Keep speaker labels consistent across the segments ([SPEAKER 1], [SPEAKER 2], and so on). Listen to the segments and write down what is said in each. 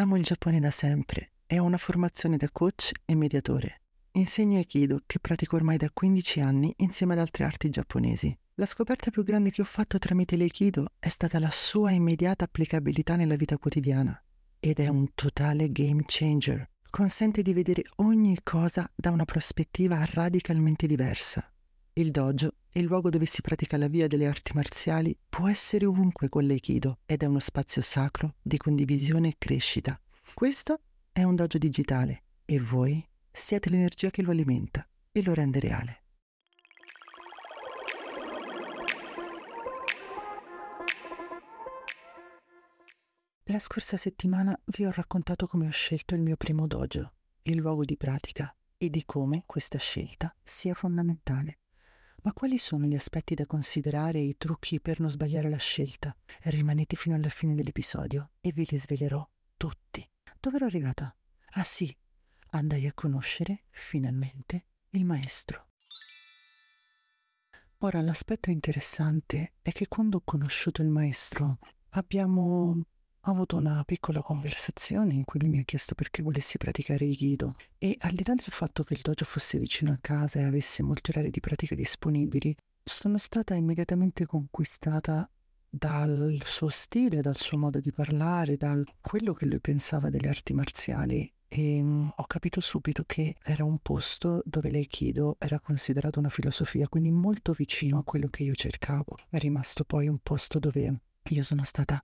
[SPEAKER 1] Amo il Giappone da sempre e ho una formazione da coach e mediatore. Insegno Aikido, che pratico ormai da 15 anni insieme ad altre arti giapponesi. La scoperta più grande che ho fatto tramite l'Aikido è stata la sua immediata applicabilità nella vita quotidiana. Ed è un totale game changer. Consente di vedere ogni cosa da una prospettiva radicalmente diversa. Il dojo, il luogo dove si pratica la via delle arti marziali, può essere ovunque con l'Aikido ed è uno spazio sacro di condivisione e crescita. Questo è un dojo digitale e voi siete l'energia che lo alimenta e lo rende reale. La scorsa settimana vi ho raccontato come ho scelto il mio primo dojo, il luogo di pratica, e di come questa scelta sia fondamentale. Ma quali sono gli aspetti da considerare e i trucchi per non sbagliare la scelta? Rimanete fino alla fine dell'episodio e ve li svelerò tutti. Dove ero arrivata? Ah sì, andai a conoscere finalmente il maestro. Ora l'aspetto interessante è che quando ho conosciuto il maestro abbiamo ho avuto una piccola conversazione in cui lui mi ha chiesto perché volessi praticare Aikido e al di là del fatto che il dojo fosse vicino a casa e avesse molti orari di pratica disponibili, sono stata immediatamente conquistata dal suo stile, dal suo modo di parlare, da quello che lui pensava delle arti marziali e um, ho capito subito che era un posto dove l'Aikido era considerato una filosofia, quindi molto vicino a quello che io cercavo. È rimasto poi un posto dove io sono stata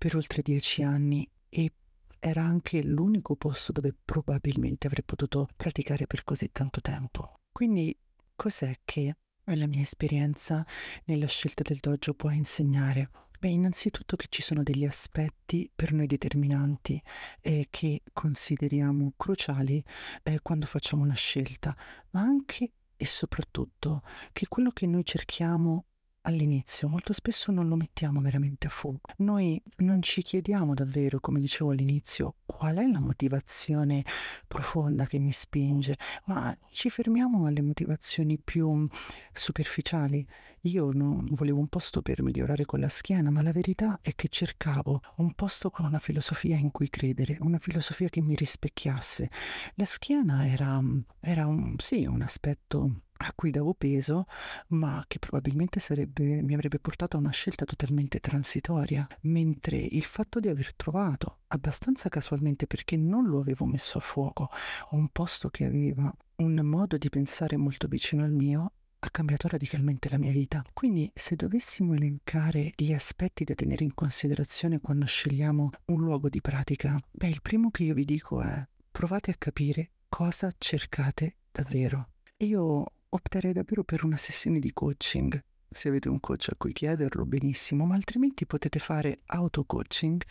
[SPEAKER 1] per oltre dieci anni e era anche l'unico posto dove probabilmente avrei potuto praticare per così tanto tempo. Quindi cos'è che la mia esperienza nella scelta del dojo può insegnare? Beh, innanzitutto che ci sono degli aspetti per noi determinanti e che consideriamo cruciali eh, quando facciamo una scelta, ma anche e soprattutto che quello che noi cerchiamo all'inizio molto spesso non lo mettiamo veramente a fuoco. Noi non ci chiediamo davvero, come dicevo all'inizio, qual è la motivazione profonda che mi spinge, ma ci fermiamo alle motivazioni più superficiali. Io non volevo un posto per migliorare con la schiena, ma la verità è che cercavo un posto con una filosofia in cui credere, una filosofia che mi rispecchiasse. La schiena era, era un, sì, un aspetto a cui davo peso, ma che probabilmente sarebbe, mi avrebbe portato a una scelta totalmente transitoria, mentre il fatto di aver trovato, abbastanza casualmente perché non lo avevo messo a fuoco, un posto che aveva un modo di pensare molto vicino al mio, ha cambiato radicalmente la mia vita. Quindi se dovessimo elencare gli aspetti da tenere in considerazione quando scegliamo un luogo di pratica, beh, il primo che io vi dico è provate a capire cosa cercate davvero. Io opterei davvero per una sessione di coaching. Se avete un coach a cui chiederlo, benissimo, ma altrimenti potete fare auto-coaching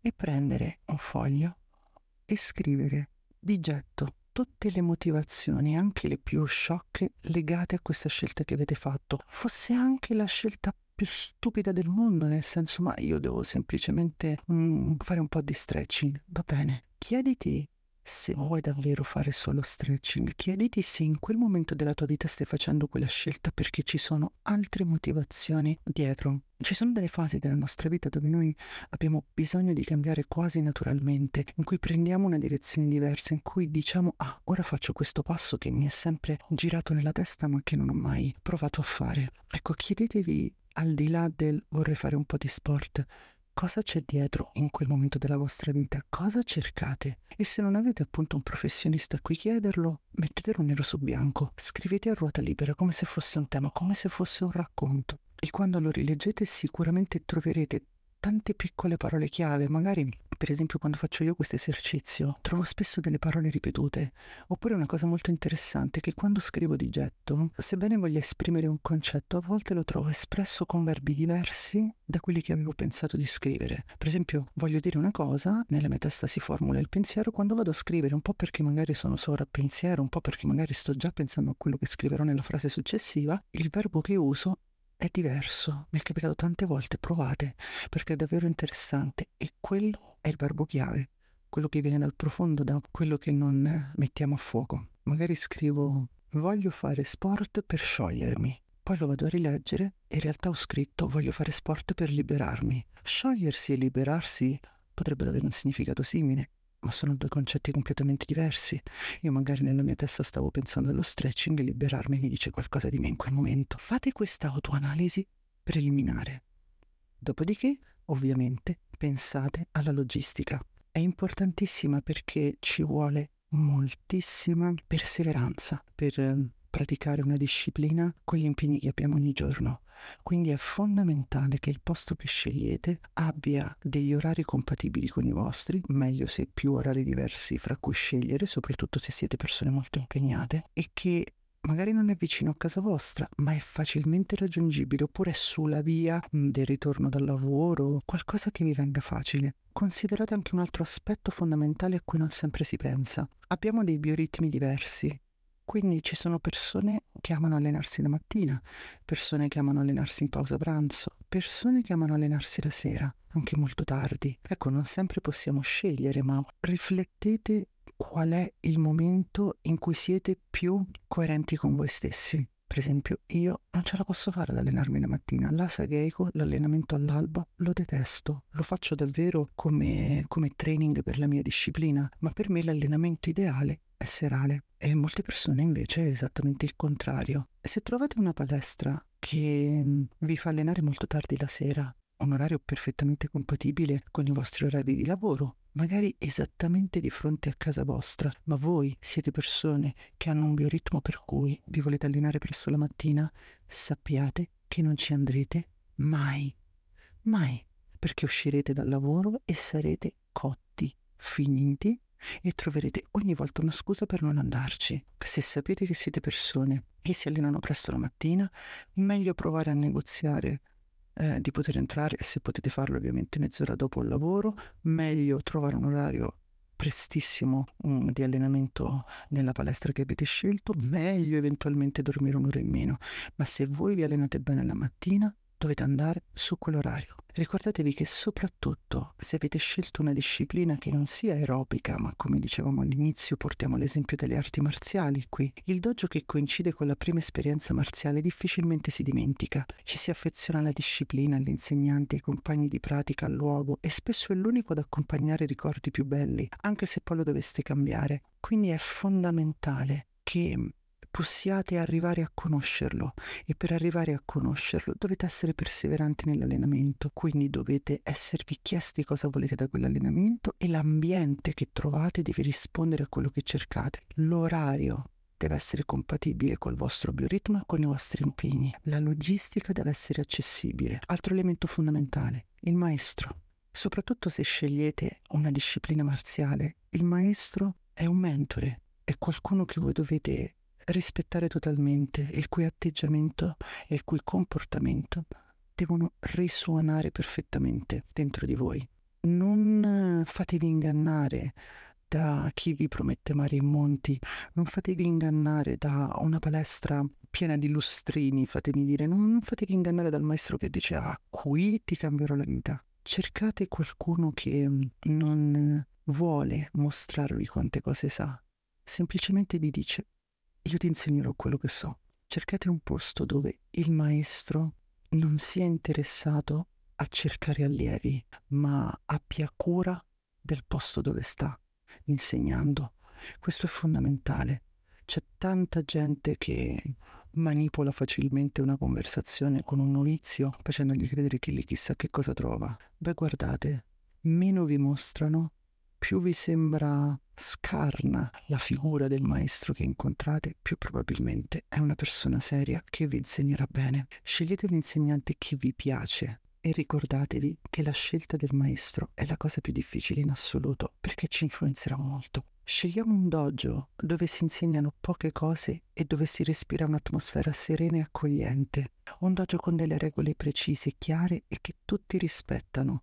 [SPEAKER 1] e prendere un foglio e scrivere di getto tutte le motivazioni, anche le più sciocche, legate a questa scelta che avete fatto. Fosse anche la scelta più stupida del mondo, nel senso, ma io devo semplicemente mm, fare un po' di stretching. Va bene. Chiediti se vuoi davvero fare solo stretching, chiediti se in quel momento della tua vita stai facendo quella scelta perché ci sono altre motivazioni dietro. Ci sono delle fasi della nostra vita dove noi abbiamo bisogno di cambiare quasi naturalmente, in cui prendiamo una direzione diversa, in cui diciamo ah, ora faccio questo passo che mi è sempre girato nella testa ma che non ho mai provato a fare. Ecco, chiedetevi al di là del vorrei fare un po' di sport, cosa c'è dietro in quel momento della vostra vita, cosa cercate. E se non avete appunto un professionista a cui chiederlo, mettetelo nero su bianco, scrivete a ruota libera come se fosse un tema, come se fosse un racconto. E quando lo rileggete sicuramente troverete tante piccole parole chiave, magari per esempio quando faccio io questo esercizio trovo spesso delle parole ripetute, oppure una cosa molto interessante è che quando scrivo di getto, sebbene voglia esprimere un concetto, a volte lo trovo espresso con verbi diversi da quelli che avevo pensato di scrivere. Per esempio, voglio dire una cosa, nella mia testa si formula il pensiero, quando vado a scrivere, un po' perché magari sono sovrappensiero, un po' perché magari sto già pensando a quello che scriverò nella frase successiva, il verbo che uso è diverso. Mi è capitato tante volte, provate, perché è davvero interessante e quello è il verbo chiave, quello che viene dal profondo, da quello che non mettiamo a fuoco. Magari scrivo voglio fare sport per sciogliermi. Poi lo vado a rileggere e in realtà ho scritto voglio fare sport per liberarmi. Sciogliersi e liberarsi potrebbero avere un significato simile, ma sono due concetti completamente diversi. Io magari nella mia testa stavo pensando allo stretching e liberarmi mi dice qualcosa di me in quel momento. Fate questa autoanalisi preliminare. Dopodiché, ovviamente, pensate alla logistica. È importantissima perché ci vuole moltissima perseveranza per ehm, praticare una disciplina con gli impegni che abbiamo ogni giorno. Quindi è fondamentale che il posto che scegliete abbia degli orari compatibili con i vostri, meglio se più orari diversi fra cui scegliere, soprattutto se siete persone molto impegnate, e che magari non è vicino a casa vostra, ma è facilmente raggiungibile, oppure è sulla via del ritorno dal lavoro, qualcosa che vi venga facile. Considerate anche un altro aspetto fondamentale a cui non sempre si pensa. Abbiamo dei bioritmi diversi, quindi ci sono persone che amano allenarsi la mattina, persone che amano allenarsi in pausa pranzo, persone che amano allenarsi la sera, anche molto tardi. Ecco, non sempre possiamo scegliere, ma riflettete qual è il momento in cui siete più coerenti con voi stessi. Per esempio, io non ce la posso fare ad allenarmi la mattina. L'asa Geico, l'allenamento all'alba, lo detesto. Lo faccio davvero come, come training per la mia disciplina, ma per me l'allenamento ideale è serale e molte persone invece è esattamente il contrario. Se trovate una palestra che mm, vi fa allenare molto tardi la sera, un orario perfettamente compatibile con i vostri orari di lavoro, magari esattamente di fronte a casa vostra, ma voi siete persone che hanno un bioritmo per cui vi volete allenare presto la mattina, sappiate che non ci andrete mai, mai, perché uscirete dal lavoro e sarete cotti, finiti e troverete ogni volta una scusa per non andarci. Se sapete che siete persone che si allenano presto la mattina, meglio provare a negoziare eh, di poter entrare, se potete farlo ovviamente mezz'ora dopo il lavoro, meglio trovare un orario prestissimo um, di allenamento nella palestra che avete scelto, meglio eventualmente dormire un'ora in meno, ma se voi vi allenate bene la mattina, dovete andare su quell'orario. Ricordatevi che soprattutto se avete scelto una disciplina che non sia aerobica, ma come dicevamo all'inizio portiamo l'esempio delle arti marziali qui, il dojo che coincide con la prima esperienza marziale difficilmente si dimentica, ci si affeziona alla disciplina, all'insegnante, ai compagni di pratica, al luogo e spesso è l'unico ad accompagnare i ricordi più belli, anche se poi lo doveste cambiare. Quindi è fondamentale che possiate arrivare a conoscerlo e per arrivare a conoscerlo dovete essere perseveranti nell'allenamento, quindi dovete esservi chiesti cosa volete da quell'allenamento e l'ambiente che trovate deve rispondere a quello che cercate. L'orario deve essere compatibile col vostro bioritmo e con i vostri impegni. La logistica deve essere accessibile. Altro elemento fondamentale, il maestro. Soprattutto se scegliete una disciplina marziale, il maestro è un mentore, è qualcuno che voi dovete rispettare totalmente, il cui atteggiamento e il cui comportamento devono risuonare perfettamente dentro di voi. Non fatevi ingannare da chi vi promette mari e monti, non fatevi ingannare da una palestra piena di lustrini, fatemi dire, non fatevi ingannare dal maestro che dice ah, qui ti cambierò la vita. Cercate qualcuno che non vuole mostrarvi quante cose sa, semplicemente vi dice io ti insegnerò quello che so. Cercate un posto dove il maestro non sia interessato a cercare allievi, ma abbia cura del posto dove sta insegnando. Questo è fondamentale. C'è tanta gente che manipola facilmente una conversazione con un novizio facendogli credere che lì chissà che cosa trova. Beh, guardate, meno vi mostrano, più vi sembra scarna la figura del maestro che incontrate, più probabilmente è una persona seria che vi insegnerà bene. Scegliete un insegnante che vi piace e ricordatevi che la scelta del maestro è la cosa più difficile in assoluto perché ci influenzerà molto. Scegliamo un dojo dove si insegnano poche cose e dove si respira un'atmosfera serena e accogliente. Un dojo con delle regole precise e chiare e che tutti rispettano.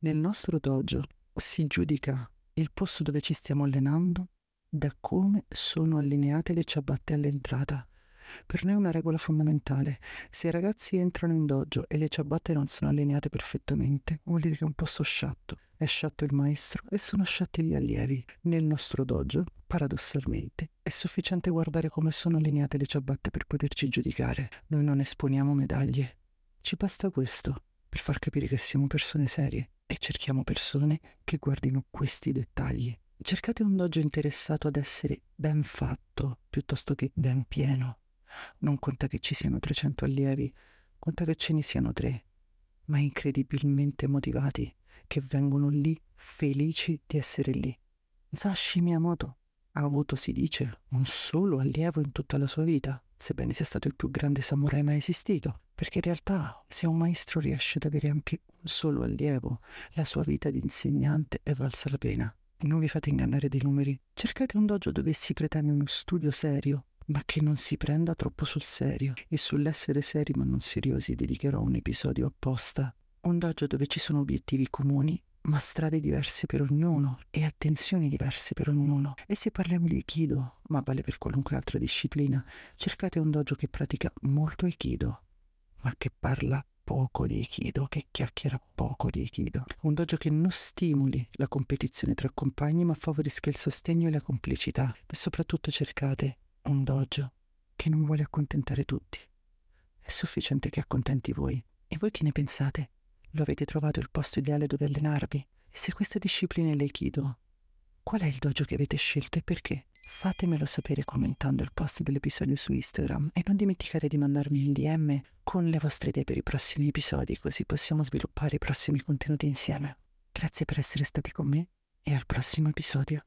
[SPEAKER 1] Nel nostro dojo si giudica il posto dove ci stiamo allenando da come sono allineate le ciabatte all'entrata. Per noi è una regola fondamentale. Se i ragazzi entrano in dojo e le ciabatte non sono allineate perfettamente, vuol dire che è un posto sciatto. È sciatto il maestro e sono sciatti gli allievi. Nel nostro dojo, paradossalmente, è sufficiente guardare come sono allineate le ciabatte per poterci giudicare. Noi non esponiamo medaglie. Ci basta questo per far capire che siamo persone serie e cerchiamo persone che guardino questi dettagli. Cercate un dojo interessato ad essere ben fatto piuttosto che ben pieno. Non conta che ci siano 300 allievi, conta che ce ne siano tre, ma incredibilmente motivati, che vengono lì felici di essere lì. Sashi Miyamoto ha avuto, si dice, un solo allievo in tutta la sua vita, sebbene sia stato il più grande samurai mai esistito, perché in realtà se un maestro riesce ad avere anche un solo allievo, la sua vita di insegnante è valsa la pena. Non vi fate ingannare dei numeri, cercate un dojo dove si pretende uno studio serio, ma che non si prenda troppo sul serio. E sull'essere seri ma non seriosi dedicherò un episodio apposta. Un dojo dove ci sono obiettivi comuni, ma strade diverse per ognuno e attenzioni diverse per ognuno. E se parliamo di Aikido, ma vale per qualunque altra disciplina, cercate un dojo che pratica molto Aikido, ma che parla poco di Aikido, che chiacchiera poco di Aikido. Un dojo che non stimoli la competizione tra compagni, ma favorisca il sostegno e la complicità. E soprattutto cercate un dojo che non vuole accontentare tutti. È sufficiente che accontenti voi. E voi che ne pensate? Lo avete trovato il posto ideale dove allenarvi? E se questa disciplina è l'Aikido, qual è il dojo che avete scelto e perché? Fatemelo sapere commentando il post dell'episodio su Instagram e non dimenticate di mandarmi un DM con le vostre idee per i prossimi episodi così possiamo sviluppare i prossimi contenuti insieme. Grazie per essere stati con me e al prossimo episodio.